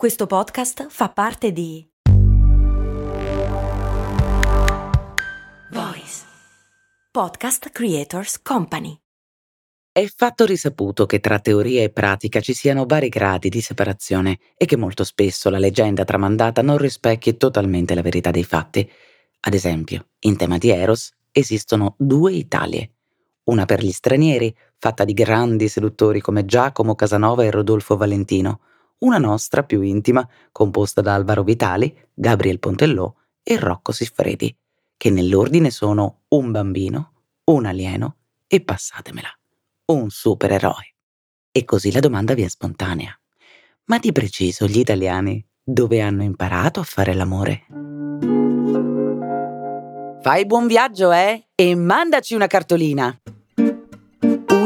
Questo podcast fa parte di Voice Podcast Creators Company. È fatto risaputo che tra teoria e pratica ci siano vari gradi di separazione e che molto spesso la leggenda tramandata non rispecchi totalmente la verità dei fatti. Ad esempio, in tema di Eros esistono due Italie, una per gli stranieri, fatta di grandi seduttori come Giacomo Casanova e Rodolfo Valentino, una nostra più intima, composta da Alvaro Vitali, Gabriel Pontellò e Rocco Siffredi, che nell'ordine sono un bambino, un alieno e passatemela, un supereroe. E così la domanda viene spontanea. Ma di preciso gli italiani dove hanno imparato a fare l'amore? Fai buon viaggio, eh? E mandaci una cartolina!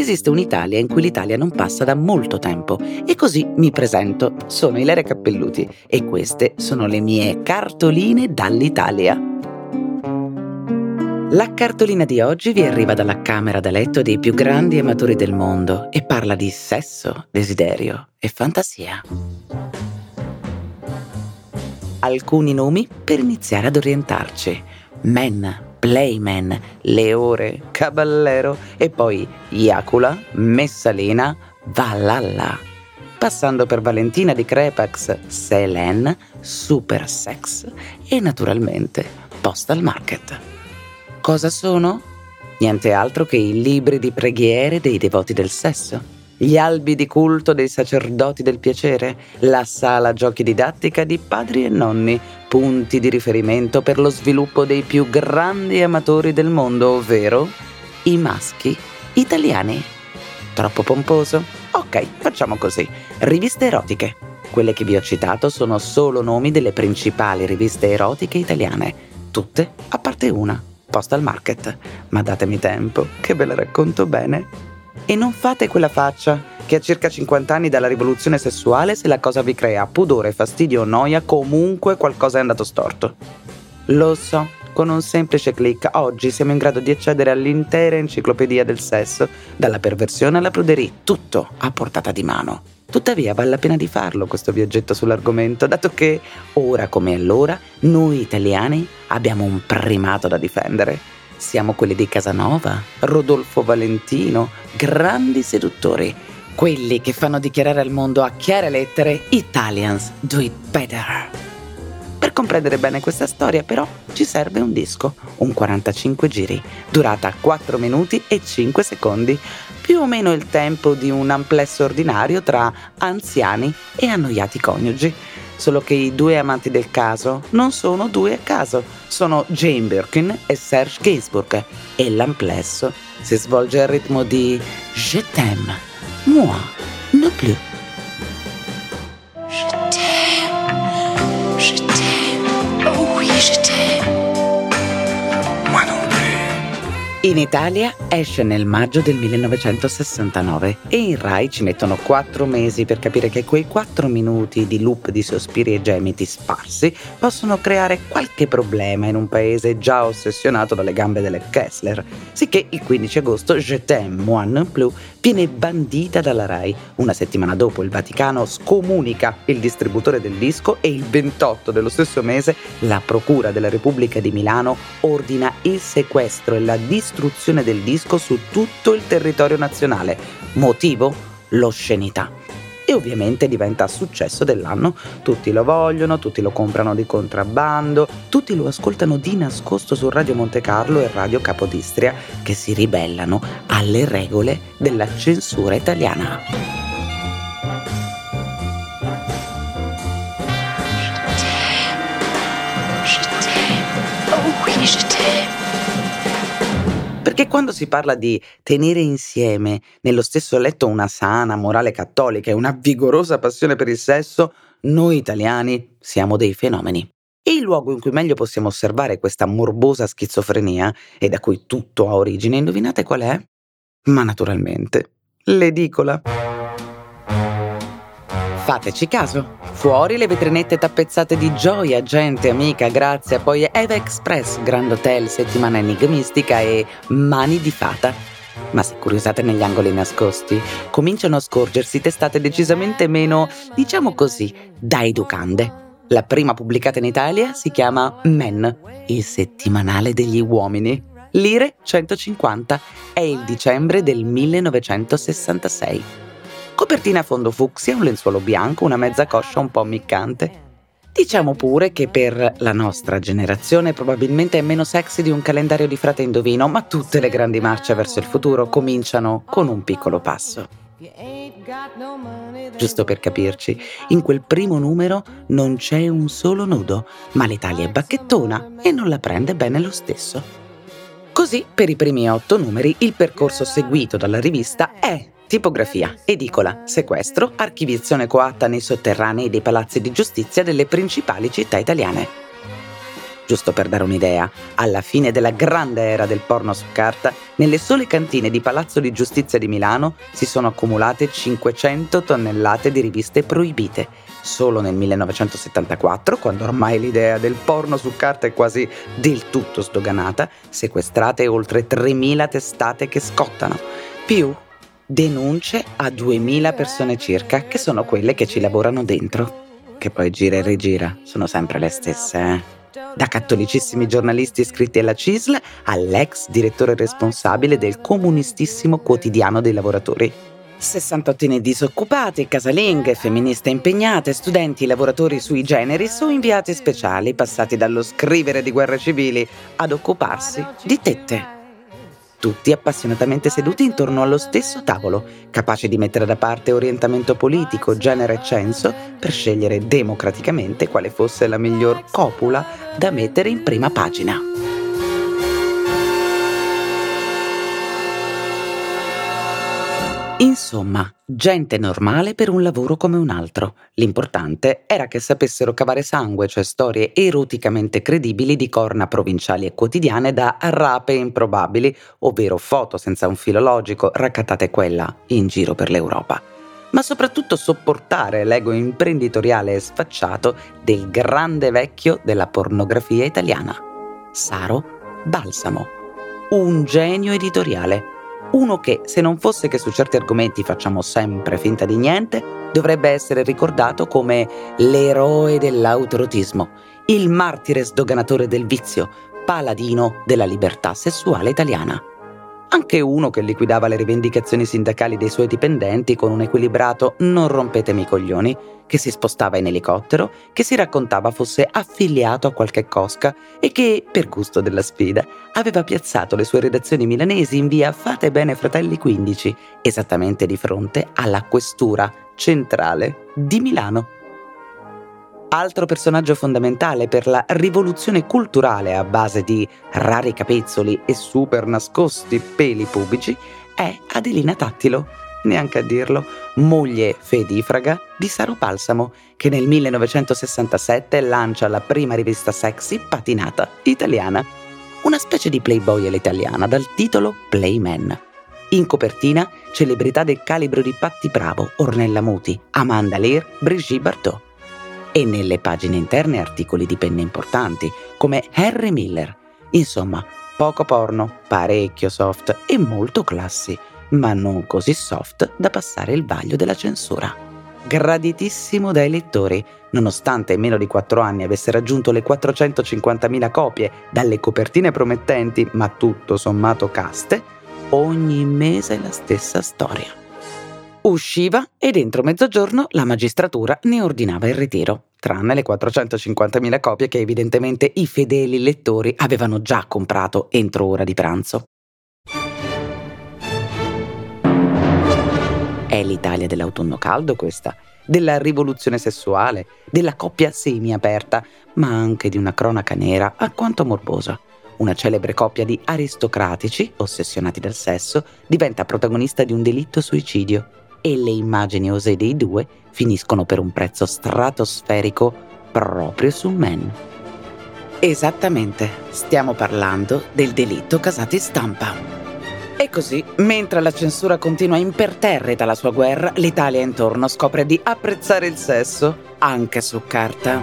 esiste un'Italia in cui l'Italia non passa da molto tempo e così mi presento. Sono Ilaria Cappelluti e queste sono le mie cartoline dall'Italia. La cartolina di oggi vi arriva dalla camera da letto dei più grandi amatori del mondo e parla di sesso, desiderio e fantasia. Alcuni nomi per iniziare ad orientarci. Men, Playman, Leore, Caballero e poi Iacula, Messalina, Valhalla. Passando per Valentina di Crepax, Selene, Super Sex e naturalmente Postal Market. Cosa sono? Niente altro che i libri di preghiere dei devoti del sesso gli albi di culto dei sacerdoti del piacere, la sala giochi didattica di padri e nonni, punti di riferimento per lo sviluppo dei più grandi amatori del mondo, ovvero i maschi italiani. Troppo pomposo? Ok, facciamo così. Riviste erotiche. Quelle che vi ho citato sono solo nomi delle principali riviste erotiche italiane, tutte a parte una, Postal Market. Ma datemi tempo, che ve la racconto bene. E non fate quella faccia che a circa 50 anni dalla rivoluzione sessuale se la cosa vi crea pudore, fastidio o noia, comunque qualcosa è andato storto. Lo so, con un semplice clic oggi siamo in grado di accedere all'intera enciclopedia del sesso, dalla perversione alla pruderia, tutto a portata di mano. Tuttavia vale la pena di farlo questo viaggetto sull'argomento, dato che, ora come allora, noi italiani abbiamo un primato da difendere siamo quelli di Casanova, Rodolfo Valentino, grandi seduttori, quelli che fanno dichiarare al mondo a chiare lettere Italians do it better. Per comprendere bene questa storia però ci serve un disco, un 45 giri, durata 4 minuti e 5 secondi, più o meno il tempo di un amplesso ordinario tra anziani e annoiati coniugi solo che i due amanti del caso non sono due a caso, sono Jane Birkin e Serge Gainsbourg e l'amplesso si svolge al ritmo di Je t'aime, moi, non plus. In Italia esce nel maggio del 1969 e in Rai ci mettono quattro mesi per capire che quei quattro minuti di loop di sospiri e gemiti sparsi possono creare qualche problema in un paese già ossessionato dalle gambe delle Kessler, sicché il 15 agosto Je t'aime, moi non plus viene bandita dalla Rai. Una settimana dopo il Vaticano scomunica il distributore del disco e il 28 dello stesso mese la Procura della Repubblica di Milano ordina il sequestro e la distruzione del disco su tutto il territorio nazionale. Motivo? L'oscenità e ovviamente diventa successo dell'anno. Tutti lo vogliono, tutti lo comprano di contrabbando, tutti lo ascoltano di nascosto su Radio Monte Carlo e Radio Capodistria che si ribellano alle regole della censura italiana. Perché quando si parla di tenere insieme nello stesso letto una sana morale cattolica e una vigorosa passione per il sesso, noi italiani siamo dei fenomeni. E il luogo in cui meglio possiamo osservare questa morbosa schizofrenia e da cui tutto ha origine, indovinate qual è? Ma naturalmente, l'edicola. Fateci caso. Fuori le vetrinette tappezzate di gioia, gente amica, grazia, poi Eva Express, Grand Hotel, settimana enigmistica e mani di fata. Ma se curiosate negli angoli nascosti, cominciano a scorgersi testate decisamente meno, diciamo così, da educande. La prima pubblicata in Italia si chiama Men, il settimanale degli uomini. Lire 150, è il dicembre del 1966. Copertina a fondo fucsia, un lenzuolo bianco, una mezza coscia un po' ammiccante. Diciamo pure che per la nostra generazione probabilmente è meno sexy di un calendario di frate indovino, ma tutte le grandi marce verso il futuro cominciano con un piccolo passo. Giusto per capirci, in quel primo numero non c'è un solo nudo, ma l'Italia è bacchettona e non la prende bene lo stesso. Così, per i primi otto numeri, il percorso seguito dalla rivista è Tipografia, edicola, sequestro, archiviazione coatta nei sotterranei dei palazzi di giustizia delle principali città italiane. Giusto per dare un'idea, alla fine della grande era del porno su carta, nelle sole cantine di Palazzo di Giustizia di Milano si sono accumulate 500 tonnellate di riviste proibite. Solo nel 1974, quando ormai l'idea del porno su carta è quasi del tutto sdoganata, sequestrate oltre 3.000 testate che scottano. Più denunce a 2000 persone circa, che sono quelle che ci lavorano dentro. Che poi gira e rigira, sono sempre le stesse, eh? Da cattolicissimi giornalisti iscritti alla CISL all'ex direttore responsabile del comunistissimo quotidiano dei lavoratori. 68 disoccupati, casalinghe, femministe impegnate, studenti, lavoratori sui generis o inviati speciali passati dallo scrivere di guerre civili ad occuparsi di tette tutti appassionatamente seduti intorno allo stesso tavolo, capaci di mettere da parte orientamento politico, genere e censo per scegliere democraticamente quale fosse la miglior copula da mettere in prima pagina. Insomma, gente normale per un lavoro come un altro. L'importante era che sapessero cavare sangue, cioè storie eroticamente credibili di corna provinciali e quotidiane da rape improbabili, ovvero foto senza un filo logico, raccatate quella in giro per l'Europa. Ma soprattutto sopportare l'ego imprenditoriale e sfacciato del grande vecchio della pornografia italiana, Saro Balsamo. Un genio editoriale uno che, se non fosse che su certi argomenti facciamo sempre finta di niente, dovrebbe essere ricordato come l'eroe dell'autorotismo, il martire sdoganatore del vizio, paladino della libertà sessuale italiana anche uno che liquidava le rivendicazioni sindacali dei suoi dipendenti con un equilibrato non rompetemi i coglioni, che si spostava in elicottero, che si raccontava fosse affiliato a qualche cosca e che, per gusto della sfida, aveva piazzato le sue redazioni milanesi in via Fate Bene Fratelli 15, esattamente di fronte alla questura centrale di Milano. Altro personaggio fondamentale per la rivoluzione culturale a base di rari capezzoli e super nascosti peli pubici è Adelina Tattilo, neanche a dirlo, moglie fedifraga di Saro Palsamo, che nel 1967 lancia la prima rivista sexy patinata italiana, una specie di Playboy all'italiana dal titolo Playman. In copertina celebrità del calibro di Patti Bravo, Ornella Muti, Amanda Lear, Brigitte Bardot e nelle pagine interne articoli di penne importanti come Harry Miller. Insomma, poco porno, parecchio soft e molto classi, ma non così soft da passare il vaglio della censura. Graditissimo dai lettori, nonostante in meno di 4 anni avesse raggiunto le 450.000 copie dalle copertine promettenti ma tutto sommato caste, ogni mese la stessa storia. Usciva e dentro mezzogiorno la magistratura ne ordinava il ritiro, tranne le 450.000 copie che evidentemente i fedeli lettori avevano già comprato entro ora di pranzo. È l'Italia dell'autunno caldo questa, della rivoluzione sessuale, della coppia semi-aperta, ma anche di una cronaca nera alquanto morbosa. Una celebre coppia di aristocratici, ossessionati dal sesso, diventa protagonista di un delitto suicidio e le immagini osè dei due finiscono per un prezzo stratosferico proprio su Men. Esattamente, stiamo parlando del delitto Casati Stampa. E così, mentre la censura continua imperterrita la sua guerra, l'Italia intorno scopre di apprezzare il sesso anche su carta.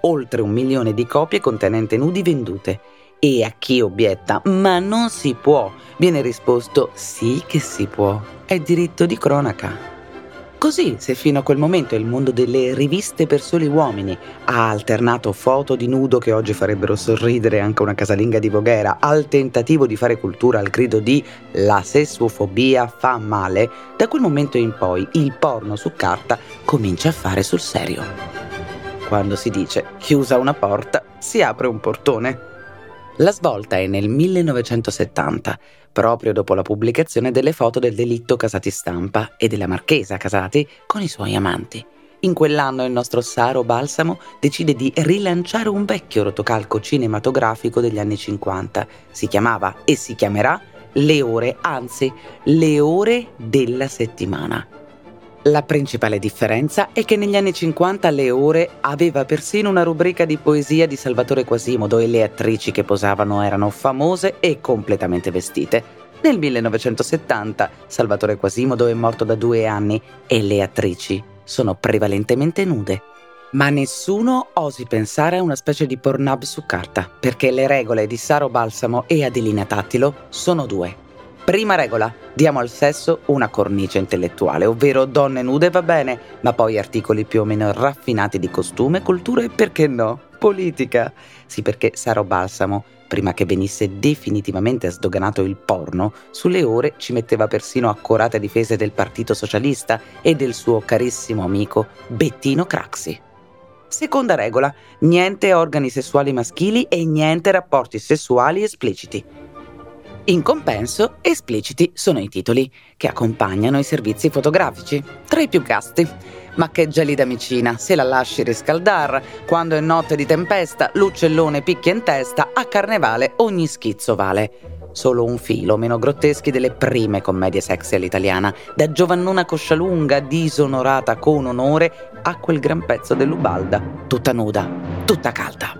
Oltre un milione di copie contenente nudi vendute. E a chi obietta, ma non si può, viene risposto sì che si può, è diritto di cronaca. Così, se fino a quel momento il mondo delle riviste per soli uomini ha alternato foto di nudo che oggi farebbero sorridere anche una casalinga di Voghera al tentativo di fare cultura al grido di la sessuofobia fa male, da quel momento in poi il porno su carta comincia a fare sul serio. Quando si dice chiusa una porta, si apre un portone. La svolta è nel 1970, proprio dopo la pubblicazione delle foto del delitto Casati Stampa e della marchesa Casati con i suoi amanti. In quell'anno il nostro Saro Balsamo decide di rilanciare un vecchio rotocalco cinematografico degli anni 50. Si chiamava e si chiamerà Le ore, anzi, le ore della settimana. La principale differenza è che negli anni 50 Le Ore aveva persino una rubrica di poesia di Salvatore Quasimodo e le attrici che posavano erano famose e completamente vestite. Nel 1970 Salvatore Quasimodo è morto da due anni e le attrici sono prevalentemente nude. Ma nessuno osi pensare a una specie di pornab su carta, perché le regole di Saro Balsamo e Adelina Tattilo sono due. Prima regola, diamo al sesso una cornice intellettuale, ovvero donne nude va bene, ma poi articoli più o meno raffinati di costume, cultura e perché no, politica. Sì, perché Saro Balsamo, prima che venisse definitivamente sdoganato il porno, sulle ore ci metteva persino accorate difese del Partito Socialista e del suo carissimo amico Bettino Craxi. Seconda regola, niente organi sessuali maschili e niente rapporti sessuali espliciti. In compenso, espliciti sono i titoli che accompagnano i servizi fotografici, tra i più casti. Ma che gelida micina, se la lasci riscaldar, quando è notte di tempesta, l'uccellone picchia in testa, a carnevale ogni schizzo vale. Solo un filo meno grotteschi delle prime commedie sexy all'italiana, da Giovannona Coscialunga, disonorata con onore, a quel gran pezzo dell'Ubalda, tutta nuda, tutta calda.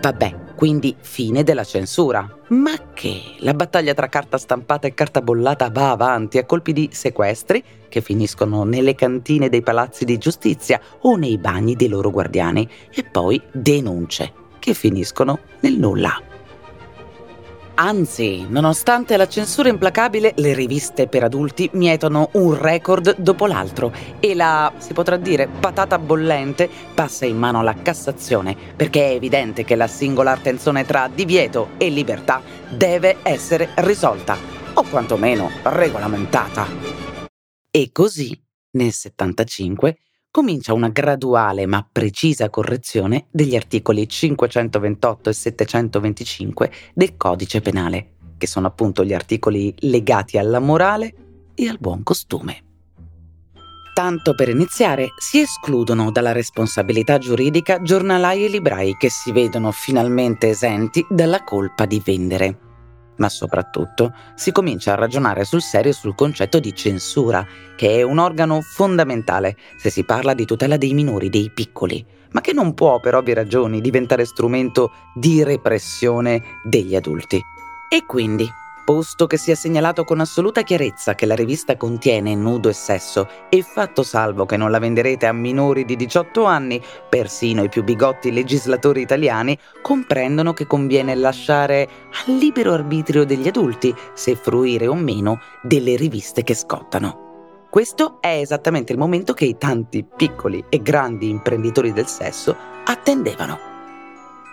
Vabbè, quindi fine della censura. Ma che la battaglia tra carta stampata e carta bollata va avanti a colpi di sequestri che finiscono nelle cantine dei palazzi di giustizia o nei bagni dei loro guardiani e poi denunce che finiscono nel nulla. Anzi, nonostante la censura implacabile, le riviste per adulti mietono un record dopo l'altro e la, si potrà dire, patata bollente passa in mano alla Cassazione, perché è evidente che la singolar tensione tra divieto e libertà deve essere risolta, o quantomeno regolamentata. E così, nel 75, comincia una graduale ma precisa correzione degli articoli 528 e 725 del codice penale, che sono appunto gli articoli legati alla morale e al buon costume. Tanto per iniziare, si escludono dalla responsabilità giuridica giornalai e librai che si vedono finalmente esenti dalla colpa di vendere ma soprattutto si comincia a ragionare sul serio sul concetto di censura, che è un organo fondamentale se si parla di tutela dei minori, dei piccoli, ma che non può per ovvie ragioni diventare strumento di repressione degli adulti. E quindi posto che sia segnalato con assoluta chiarezza che la rivista contiene nudo e sesso e fatto salvo che non la venderete a minori di 18 anni, persino i più bigotti legislatori italiani comprendono che conviene lasciare al libero arbitrio degli adulti se fruire o meno delle riviste che scottano. Questo è esattamente il momento che i tanti piccoli e grandi imprenditori del sesso attendevano.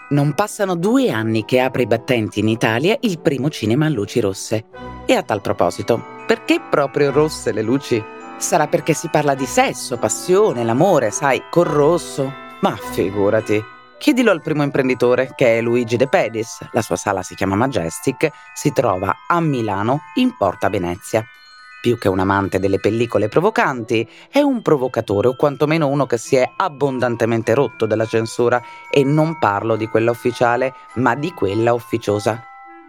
Non passano due anni che apre i battenti in Italia il primo cinema a luci rosse. E a tal proposito, perché proprio rosse le luci? Sarà perché si parla di sesso, passione, l'amore, sai, col rosso. Ma figurati. Chiedilo al primo imprenditore, che è Luigi De Pedis. La sua sala si chiama Majestic, si trova a Milano, in Porta Venezia più che un amante delle pellicole provocanti, è un provocatore o quantomeno uno che si è abbondantemente rotto dalla censura e non parlo di quella ufficiale, ma di quella ufficiosa.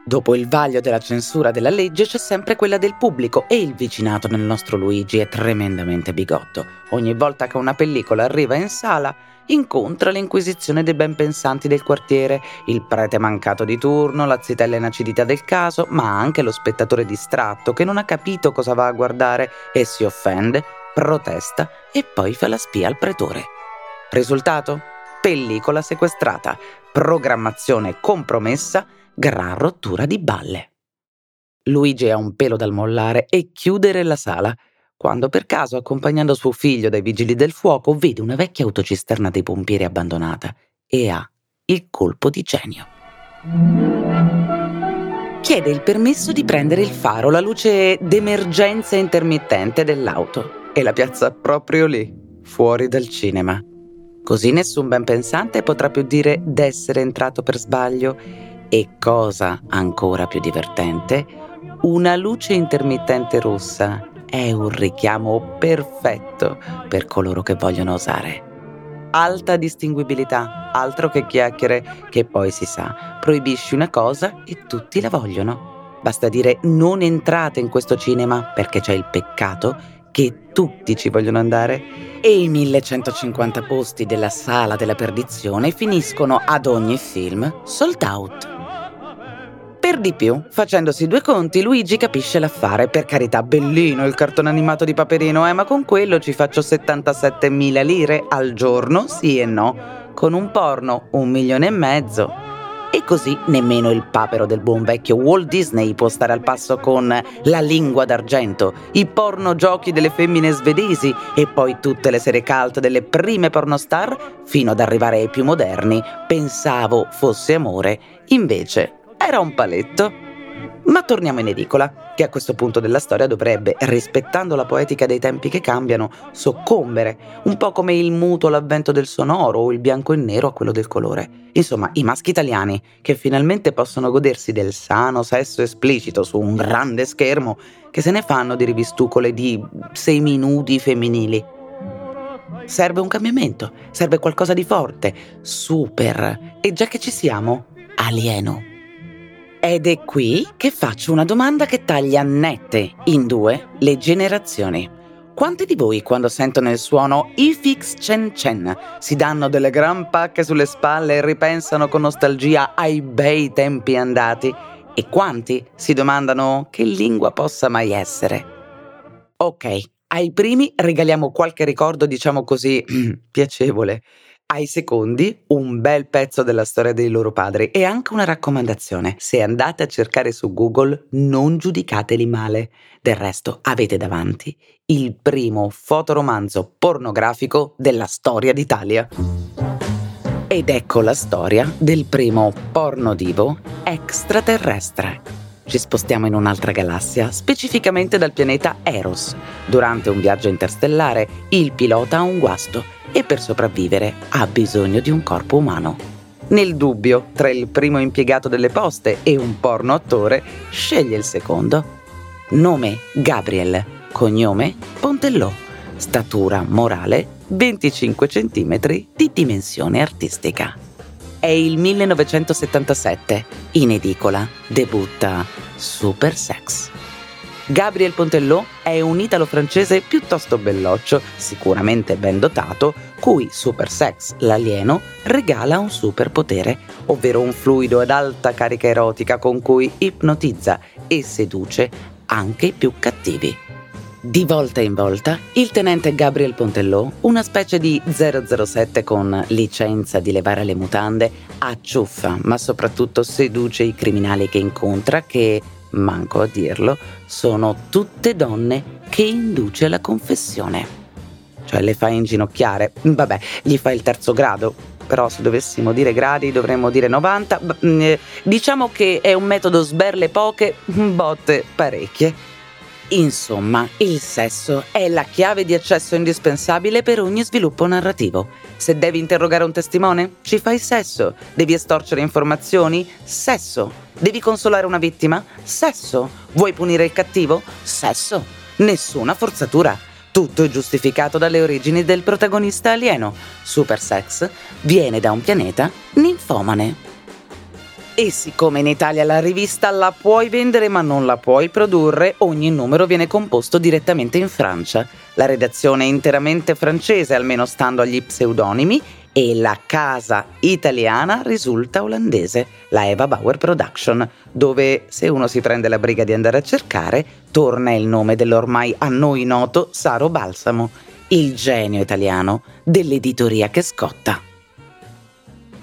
Dopo il vaglio della censura della legge c'è sempre quella del pubblico e il vicinato nel nostro Luigi è tremendamente bigotto. Ogni volta che una pellicola arriva in sala incontra l'inquisizione dei ben pensanti del quartiere, il prete mancato di turno, la zitella inacidità del caso, ma anche lo spettatore distratto che non ha capito cosa va a guardare e si offende, protesta e poi fa la spia al pretore. Risultato? Pellicola sequestrata, programmazione compromessa, gran rottura di balle. Luigi ha un pelo dal mollare e chiudere la sala, quando per caso, accompagnando suo figlio dai vigili del fuoco, vede una vecchia autocisterna dei pompieri abbandonata e ha il colpo di genio. Chiede il permesso di prendere il faro, la luce d'emergenza intermittente dell'auto e la piazza proprio lì, fuori dal cinema. Così nessun ben pensante potrà più dire d'essere entrato per sbaglio e cosa ancora più divertente, una luce intermittente rossa è un richiamo perfetto per coloro che vogliono osare. Alta distinguibilità, altro che chiacchiere, che poi si sa, proibisci una cosa e tutti la vogliono. Basta dire non entrate in questo cinema perché c'è il peccato che tutti ci vogliono andare e i 1150 posti della sala della perdizione finiscono ad ogni film sold out. Per di più, facendosi due conti, Luigi capisce l'affare. Per carità, bellino il cartone animato di Paperino, eh, ma con quello ci faccio 77.000 lire al giorno, sì e no. Con un porno, un milione e mezzo. E così nemmeno il papero del buon vecchio Walt Disney può stare al passo con La lingua d'argento, i porno giochi delle femmine svedesi e poi tutte le serie cult delle prime pornostar fino ad arrivare ai più moderni. Pensavo fosse amore, invece era un paletto. Ma torniamo in edicola, che a questo punto della storia dovrebbe, rispettando la poetica dei tempi che cambiano, soccombere, un po' come il muto all'avvento del sonoro o il bianco e nero a quello del colore. Insomma, i maschi italiani, che finalmente possono godersi del sano sesso esplicito su un grande schermo, che se ne fanno di rivistucole di seminudi femminili. Serve un cambiamento, serve qualcosa di forte, super. E già che ci siamo, alieno. Ed è qui che faccio una domanda che taglia nette in due le generazioni. Quanti di voi quando sentono il suono Ifix Chen Chen si danno delle gran pacche sulle spalle e ripensano con nostalgia ai bei tempi andati? E quanti si domandano che lingua possa mai essere? Ok, ai primi regaliamo qualche ricordo, diciamo così, piacevole ai secondi un bel pezzo della storia dei loro padri e anche una raccomandazione. Se andate a cercare su Google, non giudicateli male. Del resto avete davanti il primo fotoromanzo pornografico della storia d'Italia. Ed ecco la storia del primo porno divo extraterrestre. Ci spostiamo in un'altra galassia, specificamente dal pianeta Eros. Durante un viaggio interstellare, il pilota ha un guasto e per sopravvivere ha bisogno di un corpo umano. Nel dubbio tra il primo impiegato delle poste e un porno attore, sceglie il secondo. Nome Gabriel, cognome Pontellò, statura morale 25 cm di dimensione artistica. È il 1977, in edicola debutta Super Sex. Gabriel Pontellò è un italo-francese piuttosto belloccio, sicuramente ben dotato, cui Super Sex, l'alieno, regala un superpotere, ovvero un fluido ad alta carica erotica con cui ipnotizza e seduce anche i più cattivi. Di volta in volta, il tenente Gabriel Pontellò, una specie di 007 con licenza di levare le mutande, acciuffa, ma soprattutto seduce i criminali che incontra che manco a dirlo, sono tutte donne che induce alla confessione. Cioè le fa inginocchiare, vabbè, gli fa il terzo grado, però se dovessimo dire gradi dovremmo dire 90. Mm, eh, diciamo che è un metodo sberle poche, botte parecchie. Insomma, il sesso è la chiave di accesso indispensabile per ogni sviluppo narrativo. Se devi interrogare un testimone, ci fai sesso. Devi estorcere informazioni? Sesso. Devi consolare una vittima? Sesso. Vuoi punire il cattivo? Sesso. Nessuna forzatura. Tutto è giustificato dalle origini del protagonista alieno. Super Sex viene da un pianeta ninfomane. E siccome in Italia la rivista la puoi vendere ma non la puoi produrre, ogni numero viene composto direttamente in Francia. La redazione è interamente francese, almeno stando agli pseudonimi, e la casa italiana risulta olandese, la Eva Bauer Production, dove se uno si prende la briga di andare a cercare, torna il nome dell'ormai a noi noto Saro Balsamo, il genio italiano dell'editoria che scotta.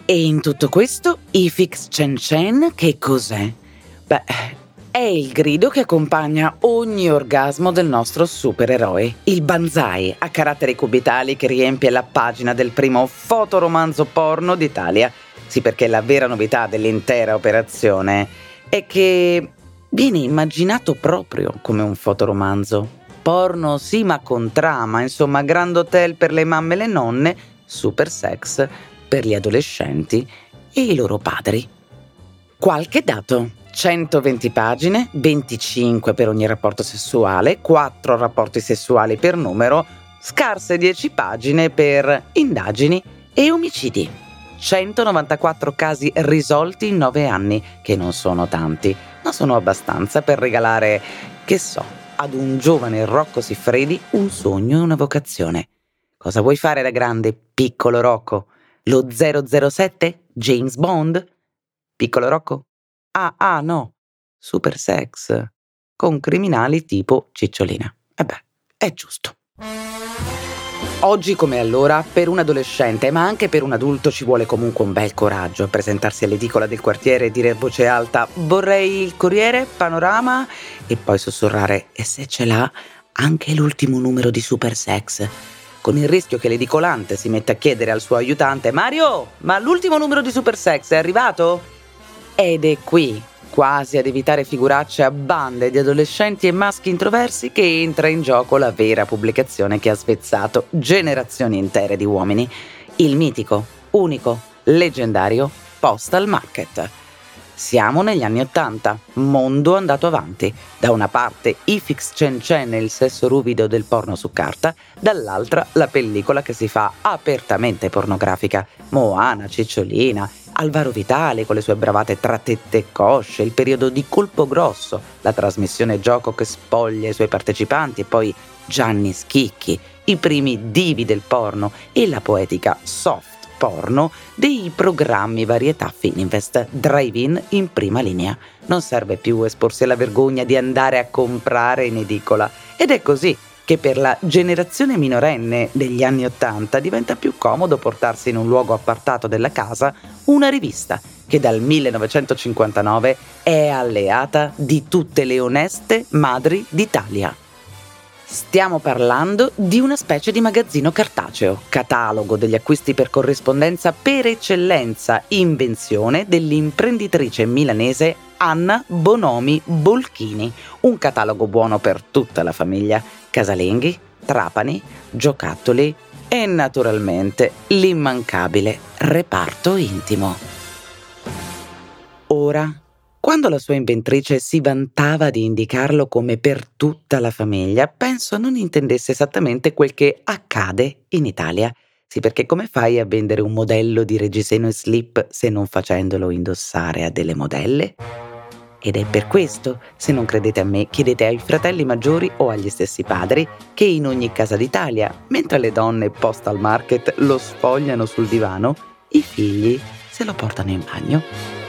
E in tutto questo, Ifix Chen Chen che cos'è? Beh, è il grido che accompagna ogni orgasmo del nostro supereroe, il banzai a caratteri cubitali che riempie la pagina del primo fotoromanzo porno d'Italia. Sì, perché la vera novità dell'intera operazione è che viene immaginato proprio come un fotoromanzo. Porno sì, ma con trama, insomma, Grand Hotel per le mamme e le nonne, super sex per gli adolescenti e i loro padri. Qualche dato. 120 pagine, 25 per ogni rapporto sessuale, 4 rapporti sessuali per numero, scarse 10 pagine per indagini e omicidi. 194 casi risolti in 9 anni, che non sono tanti, ma sono abbastanza per regalare, che so, ad un giovane Rocco Siffredi un sogno e una vocazione. Cosa vuoi fare da grande, piccolo Rocco? Lo 007? James Bond? Piccolo Rocco? Ah, ah, no. Super sex. Con criminali tipo Cicciolina. E beh, è giusto. Oggi come allora, per un adolescente, ma anche per un adulto, ci vuole comunque un bel coraggio a presentarsi all'edicola del quartiere e dire a voce alta vorrei il Corriere, Panorama e poi sussurrare e se ce l'ha anche l'ultimo numero di Super Sex con il rischio che l'edicolante si metta a chiedere al suo aiutante Mario, ma l'ultimo numero di Super Sex è arrivato? Ed è qui, quasi ad evitare figuracce a bande di adolescenti e maschi introversi, che entra in gioco la vera pubblicazione che ha svezzato generazioni intere di uomini, il mitico, unico, leggendario Postal Market. Siamo negli anni Ottanta, mondo andato avanti. Da una parte Ifix Chen Chen e il sesso ruvido del porno su carta, dall'altra la pellicola che si fa apertamente pornografica. Moana, Cicciolina, Alvaro Vitale con le sue bravate tra tette e cosce, il periodo di Colpo Grosso, la trasmissione gioco che spoglia i suoi partecipanti e poi Gianni Schicchi, i primi divi del porno e la poetica soft porno dei programmi varietà Fininvest Drive-In in prima linea. Non serve più esporsi alla vergogna di andare a comprare in edicola ed è così che per la generazione minorenne degli anni Ottanta diventa più comodo portarsi in un luogo appartato della casa una rivista che dal 1959 è alleata di tutte le oneste madri d'Italia. Stiamo parlando di una specie di magazzino cartaceo, catalogo degli acquisti per corrispondenza per eccellenza, invenzione dell'imprenditrice milanese Anna Bonomi Bolchini, un catalogo buono per tutta la famiglia, casalinghi, trapani, giocattoli e naturalmente l'immancabile reparto intimo. Ora quando la sua inventrice si vantava di indicarlo come per tutta la famiglia, penso non intendesse esattamente quel che accade in Italia. Sì, perché come fai a vendere un modello di reggiseno e slip se non facendolo indossare a delle modelle? Ed è per questo, se non credete a me, chiedete ai fratelli maggiori o agli stessi padri che in ogni casa d'Italia, mentre le donne postal market lo sfogliano sul divano, i figli se lo portano in bagno.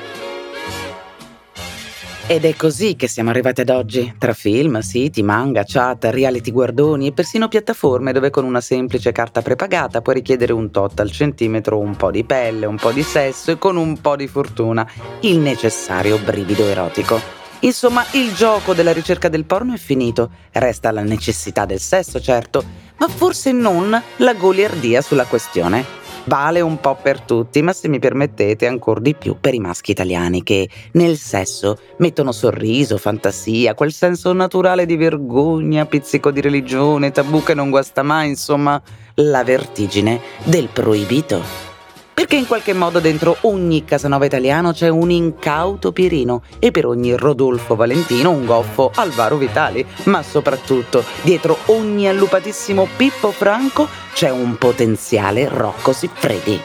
Ed è così che siamo arrivati ad oggi, tra film, siti, manga, chat, reality guardoni e persino piattaforme dove con una semplice carta prepagata puoi richiedere un tot al centimetro, un po' di pelle, un po' di sesso e con un po' di fortuna il necessario brivido erotico. Insomma, il gioco della ricerca del porno è finito, resta la necessità del sesso, certo, ma forse non la goliardia sulla questione vale un po' per tutti, ma se mi permettete ancora di più per i maschi italiani che nel sesso mettono sorriso, fantasia, quel senso naturale di vergogna, pizzico di religione, tabù che non guasta mai, insomma, la vertigine del proibito perché in qualche modo dentro ogni Casanova italiano c'è un incauto Pierino e per ogni Rodolfo Valentino un goffo Alvaro Vitali, ma soprattutto dietro ogni allupatissimo Pippo Franco c'è un potenziale Rocco Siffredi.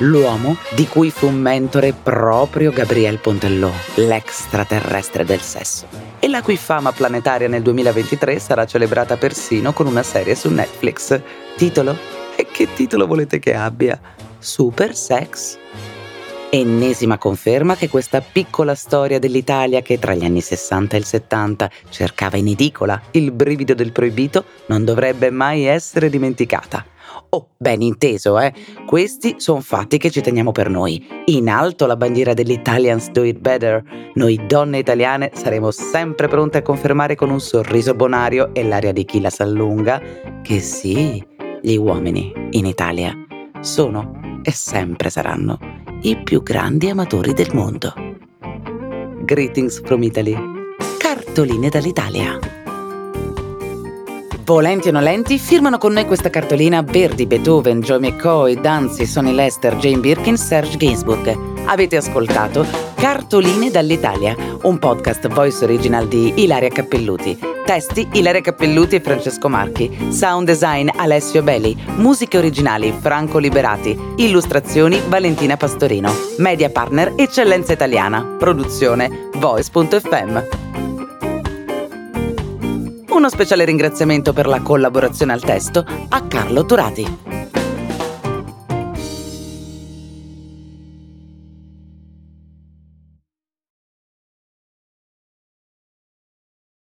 l'uomo di cui fu mentore proprio Gabriel Pontello, l'extraterrestre del sesso, e la cui fama planetaria nel 2023 sarà celebrata persino con una serie su Netflix. Titolo? E che titolo volete che abbia? Super Sex. Ennesima conferma che questa piccola storia dell'Italia che tra gli anni 60 e il 70 cercava in edicola il brivido del proibito non dovrebbe mai essere dimenticata. Oh, ben inteso, eh? Questi sono fatti che ci teniamo per noi. In alto la bandiera dell'Italians Do It Better. Noi donne italiane saremo sempre pronte a confermare con un sorriso bonario e l'aria di chi la s'allunga che sì, gli uomini in Italia sono e sempre saranno i più grandi amatori del mondo. Greetings from Italy. Cartoline dall'Italia. Volenti o nolenti, firmano con noi questa cartolina Verdi, Beethoven, Joe McCoy, Danzi, Sonny Lester, Jane Birkin, Serge Gainsbourg. Avete ascoltato Cartoline dall'Italia, un podcast voice original di Ilaria Cappelluti. Testi Ilaria Cappelluti e Francesco Marchi. Sound design Alessio Belli. Musiche originali Franco Liberati. Illustrazioni Valentina Pastorino. Media partner Eccellenza Italiana. Produzione Voice.fm. Uno speciale ringraziamento per la collaborazione al testo a Carlo Turati.